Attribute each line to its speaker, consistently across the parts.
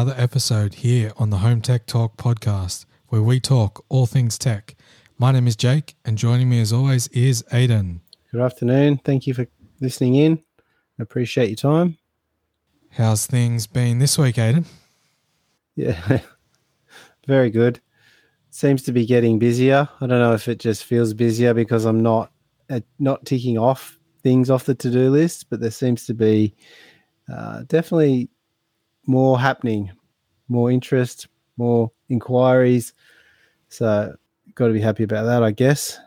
Speaker 1: another episode here on the Home Tech Talk podcast, where we talk all things tech. My name is Jake, and joining me as always is Aidan.
Speaker 2: Good afternoon. Thank you for listening in. I appreciate your time.
Speaker 1: How's things been this week, Aidan?
Speaker 2: Yeah, very good. Seems to be getting busier. I don't know if it just feels busier because I'm not uh, not ticking off things off the to do list, but there seems to be uh, definitely more happening, more interest, more inquiries. So, got to be happy about that, I guess.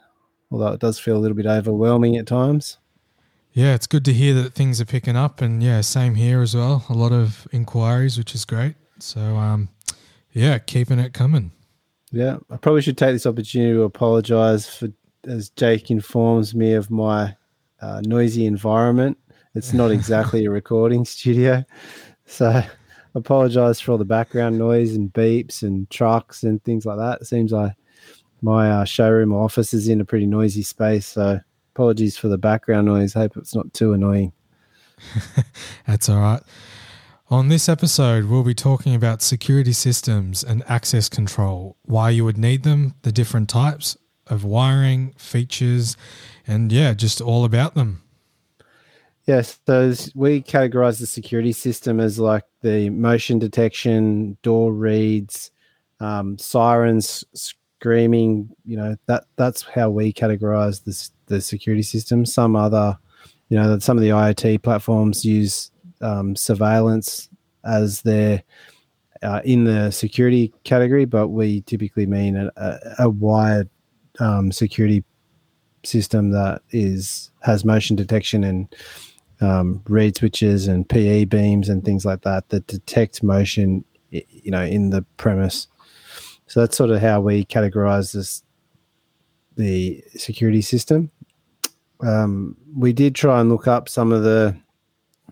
Speaker 2: Although it does feel a little bit overwhelming at times.
Speaker 1: Yeah, it's good to hear that things are picking up, and yeah, same here as well. A lot of inquiries, which is great. So, um, yeah, keeping it coming.
Speaker 2: Yeah, I probably should take this opportunity to apologise for as Jake informs me of my uh, noisy environment. It's not exactly a recording studio, so apologize for all the background noise and beeps and trucks and things like that. It seems like my uh, showroom office is in a pretty noisy space, so apologies for the background noise. Hope it's not too annoying.
Speaker 1: That's all right. On this episode, we'll be talking about security systems and access control, why you would need them, the different types of wiring, features, and yeah, just all about them.
Speaker 2: Yes, those we categorize the security system as like the motion detection, door reads, um, sirens, screaming. You know that that's how we categorize this the security system. Some other, you know, some of the IoT platforms use um, surveillance as their uh, in the security category, but we typically mean a, a, a wired um, security system that is has motion detection and um, reed switches and PE beams and things like that that detect motion, you know, in the premise. So that's sort of how we categorize this the security system. Um, we did try and look up some of the,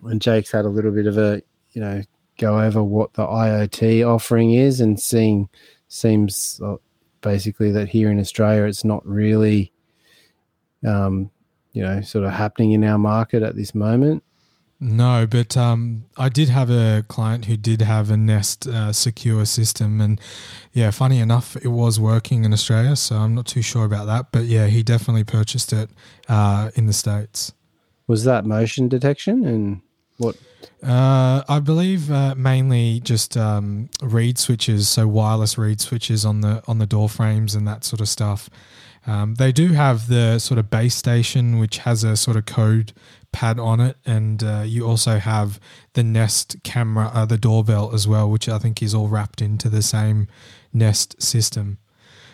Speaker 2: and Jake's had a little bit of a, you know, go over what the IoT offering is, and seeing seems uh, basically that here in Australia it's not really um, you know, sort of happening in our market at this moment?
Speaker 1: No, but um, I did have a client who did have a Nest uh, secure system, and yeah, funny enough, it was working in Australia. So I'm not too sure about that, but yeah, he definitely purchased it uh, in the states.
Speaker 2: Was that motion detection and what?
Speaker 1: Uh, I believe uh, mainly just um, reed switches, so wireless reed switches on the on the door frames and that sort of stuff. Um, they do have the sort of base station, which has a sort of code pad on it, and uh, you also have the Nest camera, uh, the doorbell as well, which I think is all wrapped into the same Nest system.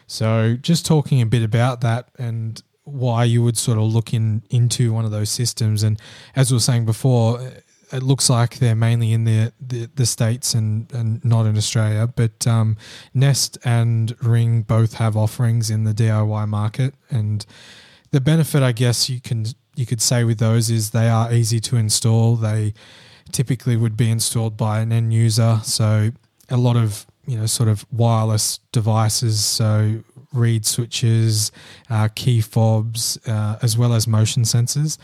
Speaker 1: So, just talking a bit about that and why you would sort of look in into one of those systems, and as we were saying before, it looks like they're mainly in the, the, the, states and, and not in Australia. But um, Nest and Ring both have offerings in the DIY market, and the benefit, I guess, you can you could say with those is they are easy to install. They typically would be installed by an end user, so a lot of you know sort of wireless devices, so reed switches, uh, key fobs, uh, as well as motion sensors.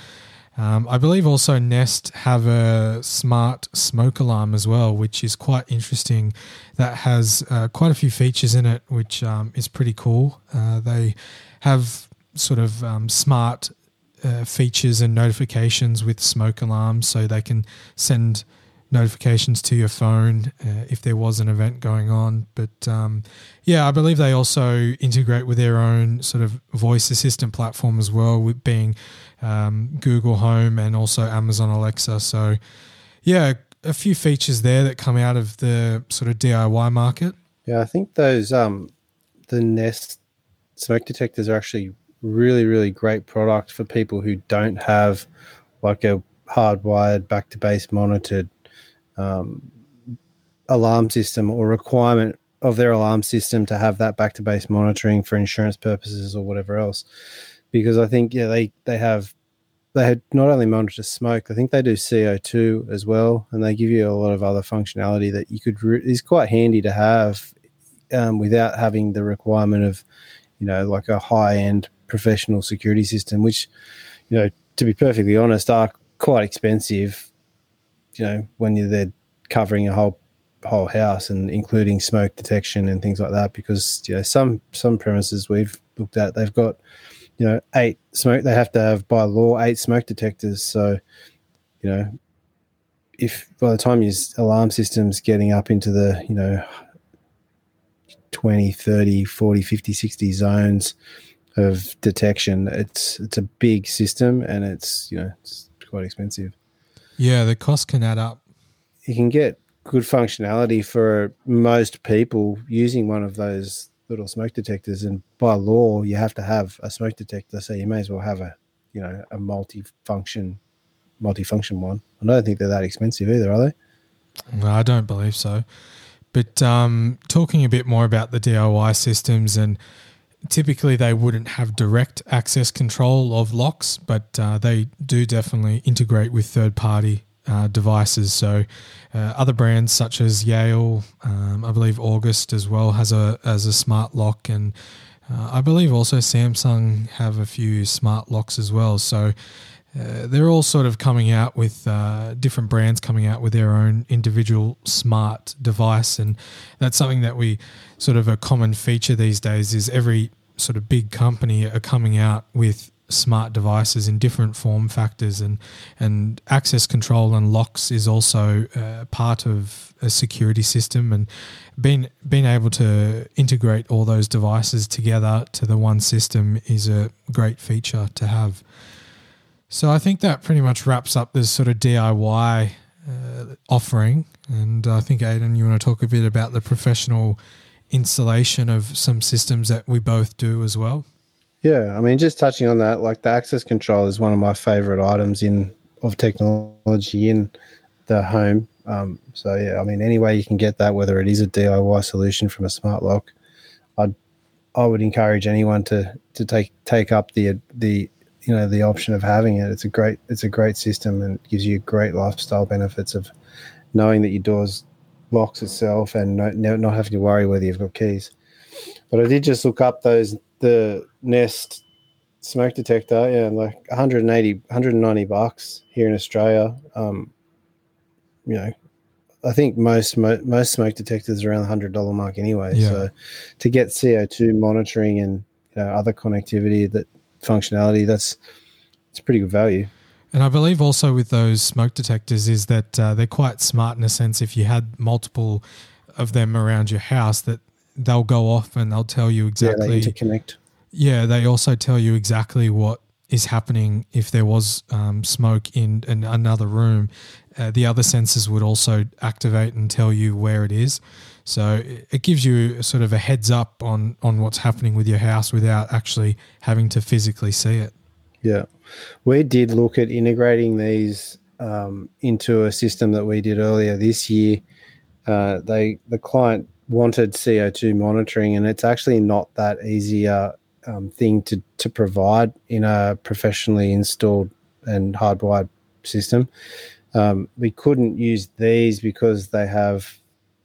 Speaker 1: Um, I believe also Nest have a smart smoke alarm as well, which is quite interesting. That has uh, quite a few features in it, which um, is pretty cool. Uh, they have sort of um, smart uh, features and notifications with smoke alarms, so they can send notifications to your phone uh, if there was an event going on. But um, yeah, I believe they also integrate with their own sort of voice assistant platform as well, with being um, Google Home and also Amazon Alexa. So yeah, a few features there that come out of the sort of DIY market.
Speaker 2: Yeah, I think those um, the Nest smoke detectors are actually really really great product for people who don't have like a hardwired back to base monitored um, alarm system or requirement of their alarm system to have that back to base monitoring for insurance purposes or whatever else. Because I think yeah they they have they had not only monitor smoke, I think they do CO two as well, and they give you a lot of other functionality that you could re- is quite handy to have um, without having the requirement of you know like a high end professional security system, which you know to be perfectly honest are quite expensive you know when you're there covering a whole whole house and including smoke detection and things like that because you know some some premises we've looked at they've got you know eight smoke they have to have by law eight smoke detectors. So you know if by the time your alarm system's getting up into the you know 20 30 40 50 60 zones of detection it's it's a big system and it's you know it's quite expensive.
Speaker 1: Yeah the cost can add up.
Speaker 2: You can get good functionality for most people using one of those little smoke detectors and by law you have to have a smoke detector so you may as well have a you know a multi-function multi-function one. I don't think they're that expensive either are they?
Speaker 1: No, i don't believe so. But um, talking a bit more about the diy systems and typically they wouldn't have direct access control of locks but uh, they do definitely integrate with third party uh, devices. So, uh, other brands such as Yale, um, I believe August as well has a as a smart lock, and uh, I believe also Samsung have a few smart locks as well. So. Uh, they're all sort of coming out with uh, different brands coming out with their own individual smart device, and that's something that we sort of a common feature these days is every sort of big company are coming out with smart devices in different form factors and and access control and locks is also uh, part of a security system and being being able to integrate all those devices together to the one system is a great feature to have. So I think that pretty much wraps up this sort of DIY uh, offering and I think Aidan you want to talk a bit about the professional installation of some systems that we both do as well
Speaker 2: yeah, I mean, just touching on that, like the access control is one of my favorite items in of technology in the home. Um, so yeah, I mean, any way you can get that, whether it is a DIY solution from a smart lock, I'd I would encourage anyone to to take take up the the you know the option of having it. It's a great it's a great system and gives you great lifestyle benefits of knowing that your doors locks itself and not, not having to worry whether you've got keys. But I did just look up those the Nest smoke detector, yeah, like 180, 190 bucks here in Australia. Um, you know, I think most most smoke detectors are around the hundred dollar mark anyway. Yeah. So to get CO two monitoring and you know, other connectivity that functionality, that's it's pretty good value.
Speaker 1: And I believe also with those smoke detectors is that uh, they're quite smart in a sense. If you had multiple of them around your house, that they'll go off and they'll tell you exactly.
Speaker 2: Yeah, they interconnect.
Speaker 1: Yeah, they also tell you exactly what is happening if there was um, smoke in, in, another room. Uh, the other sensors would also activate and tell you where it is. So it gives you sort of a heads up on on what's happening with your house without actually having to physically see it.
Speaker 2: Yeah, we did look at integrating these um, into a system that we did earlier this year. Uh, they the client wanted CO2 monitoring, and it's actually not that easy uh, um, thing to, to provide in a professionally installed and hardwired system. Um, we couldn't use these because they have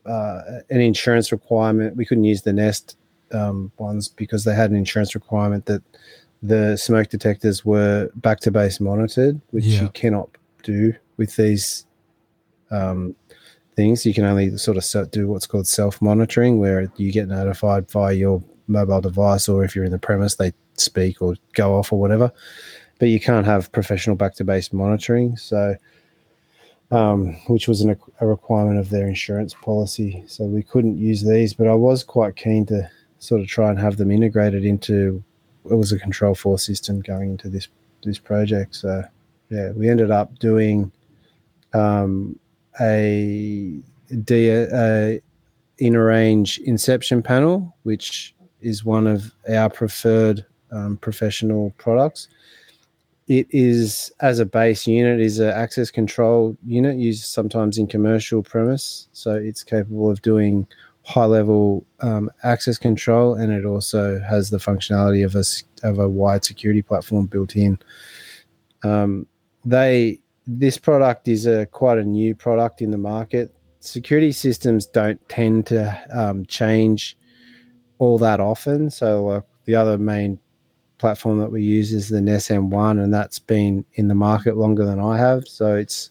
Speaker 2: uh, an insurance requirement. We couldn't use the Nest um, ones because they had an insurance requirement that the smoke detectors were back to base monitored, which yeah. you cannot do with these um, things. You can only sort of do what's called self monitoring, where you get notified via your mobile device, or if you're in the premise, they speak or go off or whatever. But you can't have professional back to base monitoring. So, um, which was an, a requirement of their insurance policy. So we couldn't use these, but I was quite keen to sort of try and have them integrated into it was a control four system going into this this project. So yeah, we ended up doing um, a, a inner range inception panel, which is one of our preferred um, professional products. It is as a base unit is an access control unit used sometimes in commercial premise, so it's capable of doing high level um, access control, and it also has the functionality of a of a wide security platform built in. Um, they this product is a quite a new product in the market. Security systems don't tend to um, change all that often. So uh, the other main platform that we use is the Ness M1, and that's been in the market longer than I have. So it's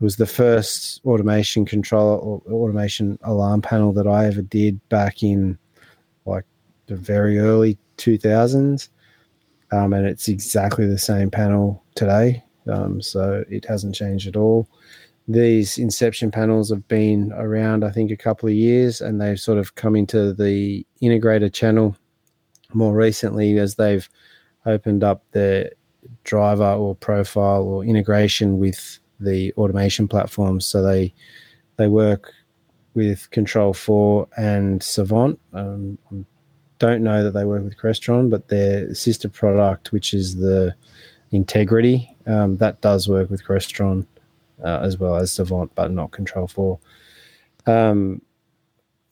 Speaker 2: it was the first automation controller or automation alarm panel that I ever did back in like the very early 2000s. Um, and it's exactly the same panel today. Um, so it hasn't changed at all. These Inception panels have been around, I think, a couple of years, and they've sort of come into the integrator channel more recently as they've opened up their driver or profile or integration with the automation platforms. So they they work with Control Four and Savant. Um, don't know that they work with Crestron, but their sister product, which is the Integriti, um, that does work with Crestron uh, as well as Savant, but not Control Four. Um,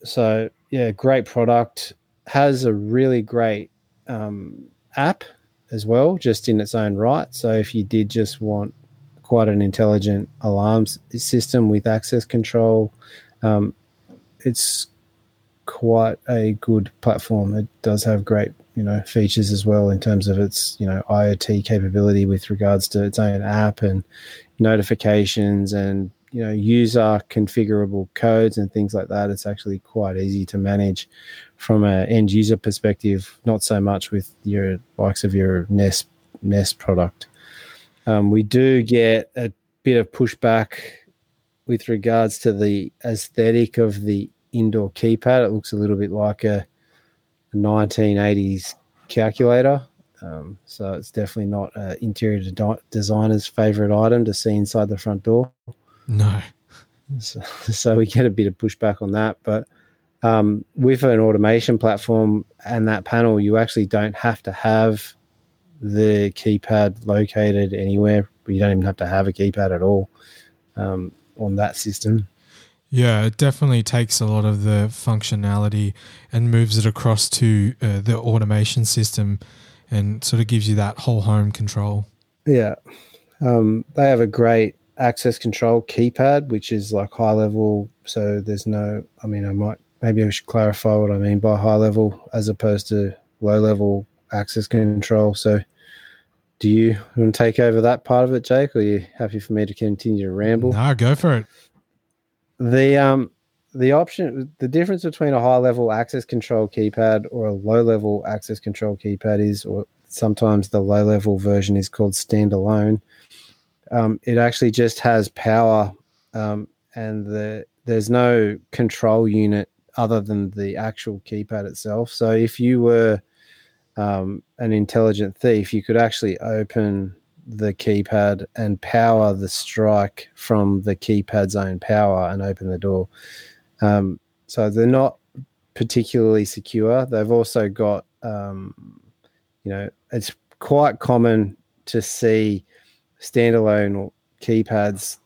Speaker 2: so yeah, great product. Has a really great um, app as well, just in its own right. So if you did just want quite an intelligent alarms system with access control, um, it's quite a good platform. It does have great you know features as well in terms of its you know IoT capability with regards to its own app and notifications and you know user configurable codes and things like that. It's actually quite easy to manage from an end user perspective. Not so much with your likes of your Ness Ness product. Um, we do get a bit of pushback with regards to the aesthetic of the indoor keypad. It looks a little bit like a, a 1980s calculator. Um, so it's definitely not an interior de- designer's favorite item to see inside the front door.
Speaker 1: No.
Speaker 2: So, so we get a bit of pushback on that. But um, with an automation platform and that panel, you actually don't have to have the keypad located anywhere. You don't even have to have a keypad at all um, on that system.
Speaker 1: Yeah, it definitely takes a lot of the functionality and moves it across to uh, the automation system and sort of gives you that whole home control.
Speaker 2: Yeah. Um, they have a great access control keypad, which is like high level. So there's no, I mean, I might, maybe I should clarify what I mean by high level as opposed to low level access control. So do you want to take over that part of it, Jake, or are you happy for me to continue to ramble?
Speaker 1: No, go for it
Speaker 2: the um the option the difference between a high level access control keypad or a low level access control keypad is or sometimes the low level version is called standalone. Um, it actually just has power um, and the there's no control unit other than the actual keypad itself. So if you were um, an intelligent thief you could actually open the keypad and power the strike from the keypad's own power and open the door. Um, so they're not particularly secure. They've also got, um, you know, it's quite common to see standalone keypads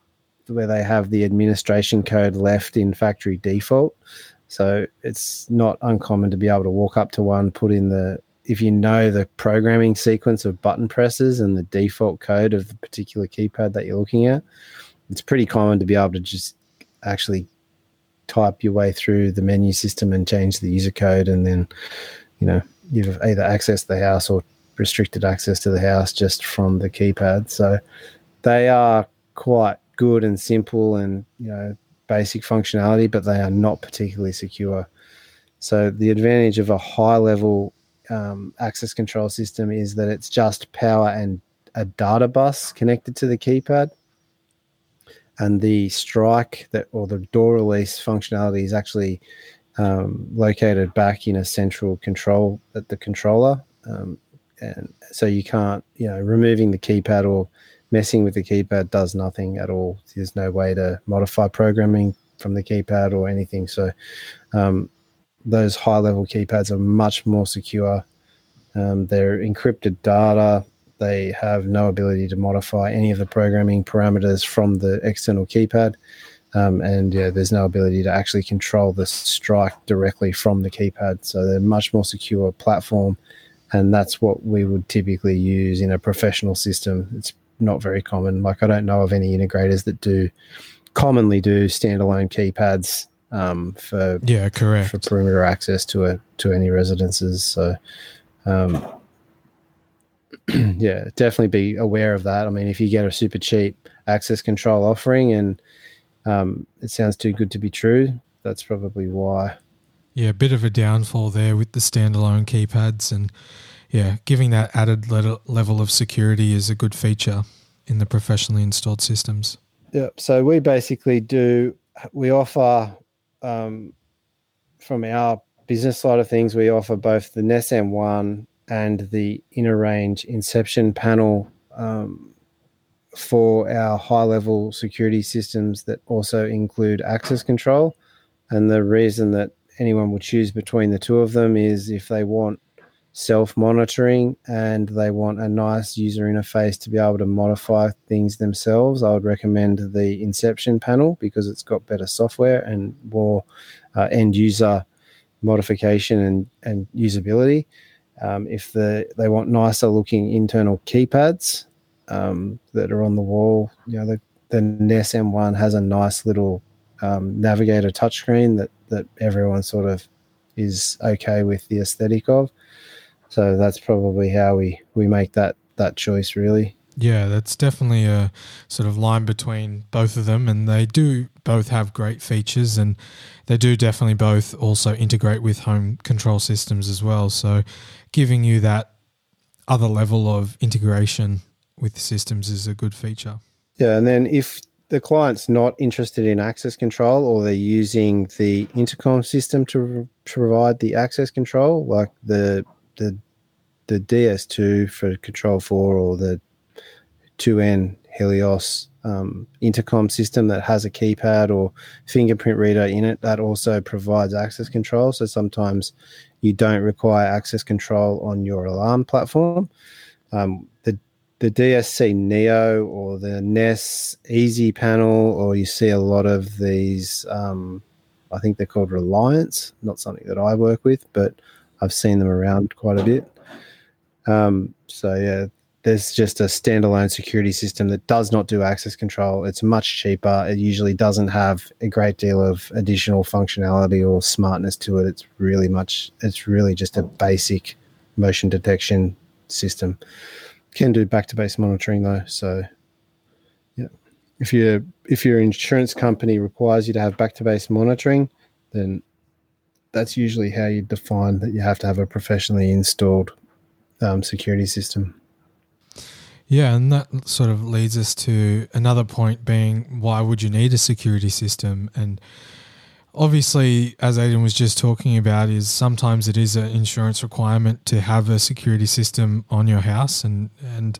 Speaker 2: where they have the administration code left in factory default. So it's not uncommon to be able to walk up to one, put in the if you know the programming sequence of button presses and the default code of the particular keypad that you're looking at, it's pretty common to be able to just actually type your way through the menu system and change the user code. And then you know you've either accessed the house or restricted access to the house just from the keypad. So they are quite good and simple and you know basic functionality but they are not particularly secure. So the advantage of a high level um, access control system is that it's just power and a data bus connected to the keypad. And the strike that or the door release functionality is actually um, located back in a central control at the controller. Um, and so you can't, you know, removing the keypad or messing with the keypad does nothing at all. There's no way to modify programming from the keypad or anything. So um, those high level keypads are much more secure. Um, they're encrypted data. They have no ability to modify any of the programming parameters from the external keypad. Um, and yeah, there's no ability to actually control the strike directly from the keypad. So they're much more secure platform. And that's what we would typically use in a professional system. It's not very common. Like I don't know of any integrators that do commonly do standalone keypads um, for
Speaker 1: yeah, correct
Speaker 2: for perimeter access to a to any residences. So, um, yeah, definitely be aware of that. I mean, if you get a super cheap access control offering and um, it sounds too good to be true, that's probably why.
Speaker 1: Yeah, a bit of a downfall there with the standalone keypads, and yeah, giving that added level of security is a good feature in the professionally installed systems.
Speaker 2: Yeah, so we basically do we offer um, from our business side of things, we offer both the Ness M1 and the inner range inception panel um, for our high level security systems that also include access control. And the reason that anyone would choose between the two of them is if they want self monitoring and they want a nice user interface to be able to modify things themselves, I would recommend the Inception panel because it's got better software and more uh, end user modification and, and usability. Um, if the, they want nicer looking internal keypads um, that are on the wall, you know, the, the Ness M1 has a nice little um, navigator touchscreen that, that everyone sort of is okay with the aesthetic of. So that's probably how we, we make that, that choice really.
Speaker 1: Yeah, that's definitely a sort of line between both of them, and they do both have great features, and they do definitely both also integrate with home control systems as well. So, giving you that other level of integration with systems is a good feature.
Speaker 2: Yeah, and then if the client's not interested in access control or they're using the intercom system to provide the access control, like the the the DS2 for Control 4 or the 2N Helios um, intercom system that has a keypad or fingerprint reader in it that also provides access control. So sometimes you don't require access control on your alarm platform. Um, the the DSC Neo or the Ness Easy panel, or you see a lot of these. Um, I think they're called Reliance. Not something that I work with, but I've seen them around quite a bit. Um, so yeah, there's just a standalone security system that does not do access control. It's much cheaper. It usually doesn't have a great deal of additional functionality or smartness to it. It's really much, it's really just a basic motion detection system. Can do back to base monitoring though. So, yeah, if your if your insurance company requires you to have back to base monitoring, then that's usually how you define that you have to have a professionally installed um, security system.
Speaker 1: Yeah, and that sort of leads us to another point being why would you need a security system? And obviously, as Aidan was just talking about, is sometimes it is an insurance requirement to have a security system on your house and and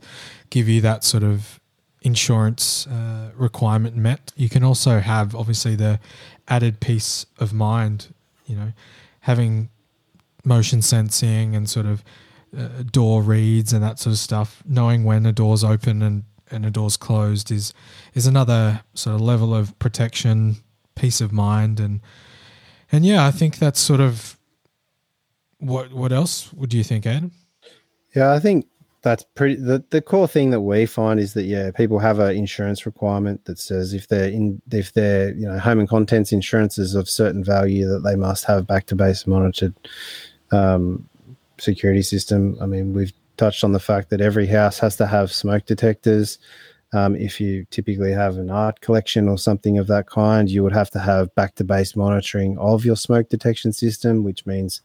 Speaker 1: give you that sort of insurance uh, requirement met. You can also have obviously the added peace of mind, you know, having motion sensing and sort of uh, door reads and that sort of stuff, knowing when a door's open and, and a door's closed is is another sort of level of protection, peace of mind, and and yeah, I think that's sort of what what else would you think, Ed?
Speaker 2: Yeah, I think that's pretty the, the core thing that we find is that yeah people have an insurance requirement that says if they're in if they're you know home and contents insurances of certain value that they must have back to base monitored um, security system. I mean, we've touched on the fact that every house has to have smoke detectors. Um, if you typically have an art collection or something of that kind, you would have to have back to base monitoring of your smoke detection system, which means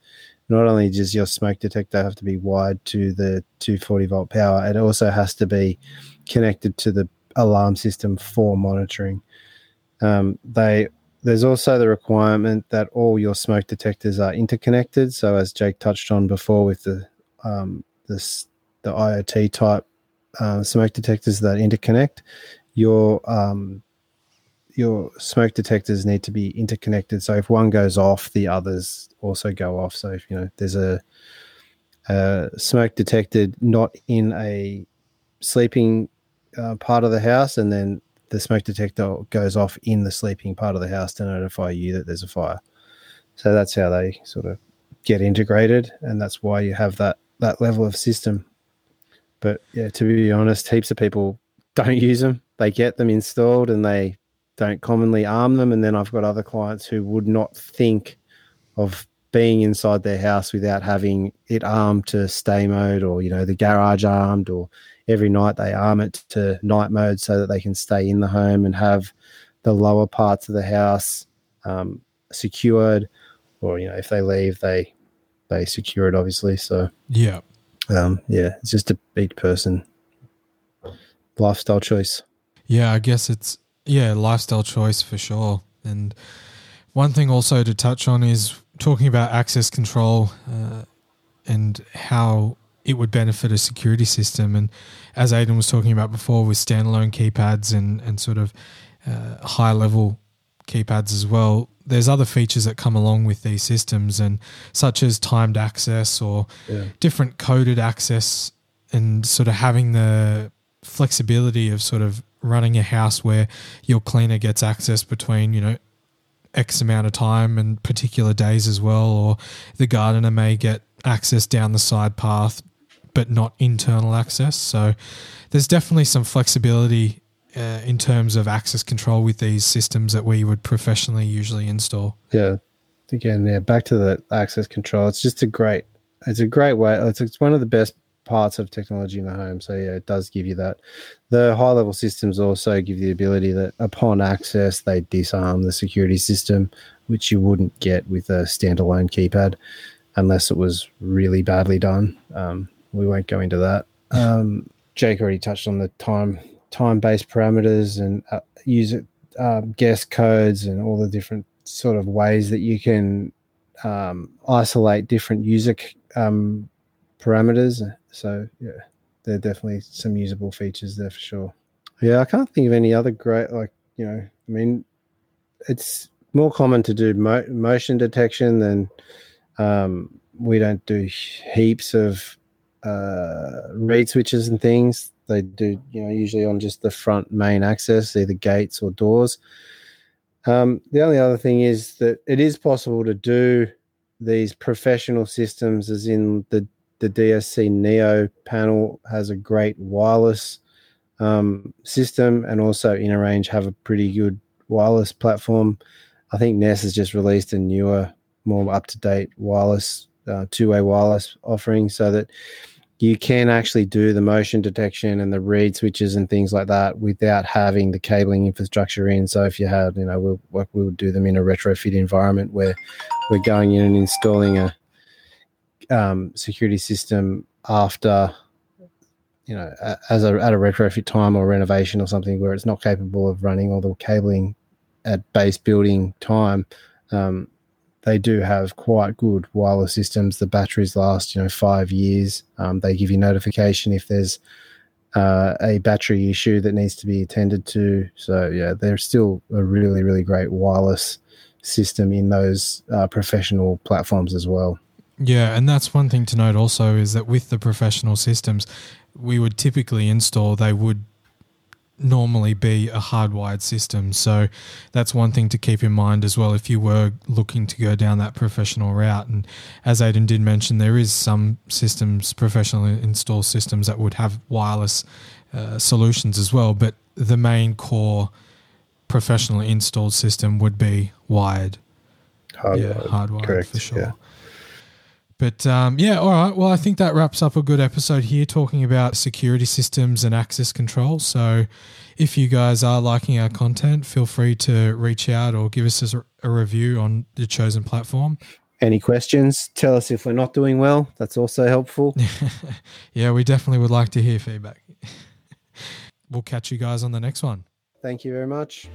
Speaker 2: not only does your smoke detector have to be wired to the 240 volt power, it also has to be connected to the alarm system for monitoring. Um, they there's also the requirement that all your smoke detectors are interconnected. So as Jake touched on before with the um, this the IoT type uh, smoke detectors that interconnect, your um, your smoke detectors need to be interconnected. So if one goes off, the others also go off. So if you know there's a, a smoke detected not in a sleeping uh, part of the house, and then the smoke detector goes off in the sleeping part of the house to notify you that there's a fire. So that's how they sort of get integrated, and that's why you have that that level of system. But yeah, to be honest, heaps of people don't use them. They get them installed and they don't commonly arm them. And then I've got other clients who would not think of being inside their house without having it armed to stay mode or you know the garage armed or every night they arm it to night mode so that they can stay in the home and have the lower parts of the house um, secured or you know if they leave they they secure it obviously. So
Speaker 1: yeah.
Speaker 2: um, yeah it's just a each person lifestyle choice.
Speaker 1: Yeah i guess it's yeah lifestyle choice for sure. And one thing also to touch on is talking about access control uh, and how it would benefit a security system. And as Aidan was talking about before, with standalone keypads and and sort of uh, high level keypads as well, there's other features that come along with these systems, and such as timed access or yeah. different coded access, and sort of having the flexibility of sort of running a house where your cleaner gets access between you know X amount of time and particular days as well, or the gardener may get access down the side path, but not internal access. So there's definitely some flexibility uh, in terms of access control with these systems that we would professionally usually install.
Speaker 2: Yeah. Again, yeah, back to the access control. It's just a great, it's a great way. It's, it's one of the best parts of technology in the home. So yeah, it does give you that. The high level systems also give you the ability that upon access they disarm the security system, which you wouldn't get with a standalone keypad unless it was really badly done. Um, we won't go into that. Um, Jake already touched on the time time based parameters and uh, user um, guest codes and all the different sort of ways that you can um, isolate different user um, parameters so yeah, there are definitely some usable features there for sure. Yeah, I can't think of any other great like you know. I mean, it's more common to do mo- motion detection than um, we don't do heaps of uh, reed switches and things. They do, you know, usually on just the front main access, either gates or doors. Um, the only other thing is that it is possible to do these professional systems, as in the the DSC Neo panel has a great wireless um, system and also Inner Range have a pretty good wireless platform. I think Ness has just released a newer, more up to date wireless, uh, two way wireless offering so that you can actually do the motion detection and the reed switches and things like that without having the cabling infrastructure in. So if you had, you know, we'll, we would do them in a retrofit environment where we're going in and installing a um, security system after you know as a at a retrofit time or renovation or something where it's not capable of running all the cabling at base building time um, they do have quite good wireless systems. The batteries last you know five years. Um, they give you notification if there's uh, a battery issue that needs to be attended to. So yeah they're still a really really great wireless system in those uh, professional platforms as well.
Speaker 1: Yeah, and that's one thing to note also is that with the professional systems, we would typically install, they would normally be a hardwired system. So that's one thing to keep in mind as well if you were looking to go down that professional route. And as Aidan did mention, there is some systems, professional install systems that would have wireless uh, solutions as well, but the main core professional installed system would be wired.
Speaker 2: Hardwired, yeah, hardwired correct,
Speaker 1: for sure. Yeah. But um, yeah, all right. Well, I think that wraps up a good episode here talking about security systems and access control. So if you guys are liking our content, feel free to reach out or give us a, a review on the chosen platform.
Speaker 2: Any questions? Tell us if we're not doing well. That's also helpful.
Speaker 1: yeah, we definitely would like to hear feedback. we'll catch you guys on the next one.
Speaker 2: Thank you very much.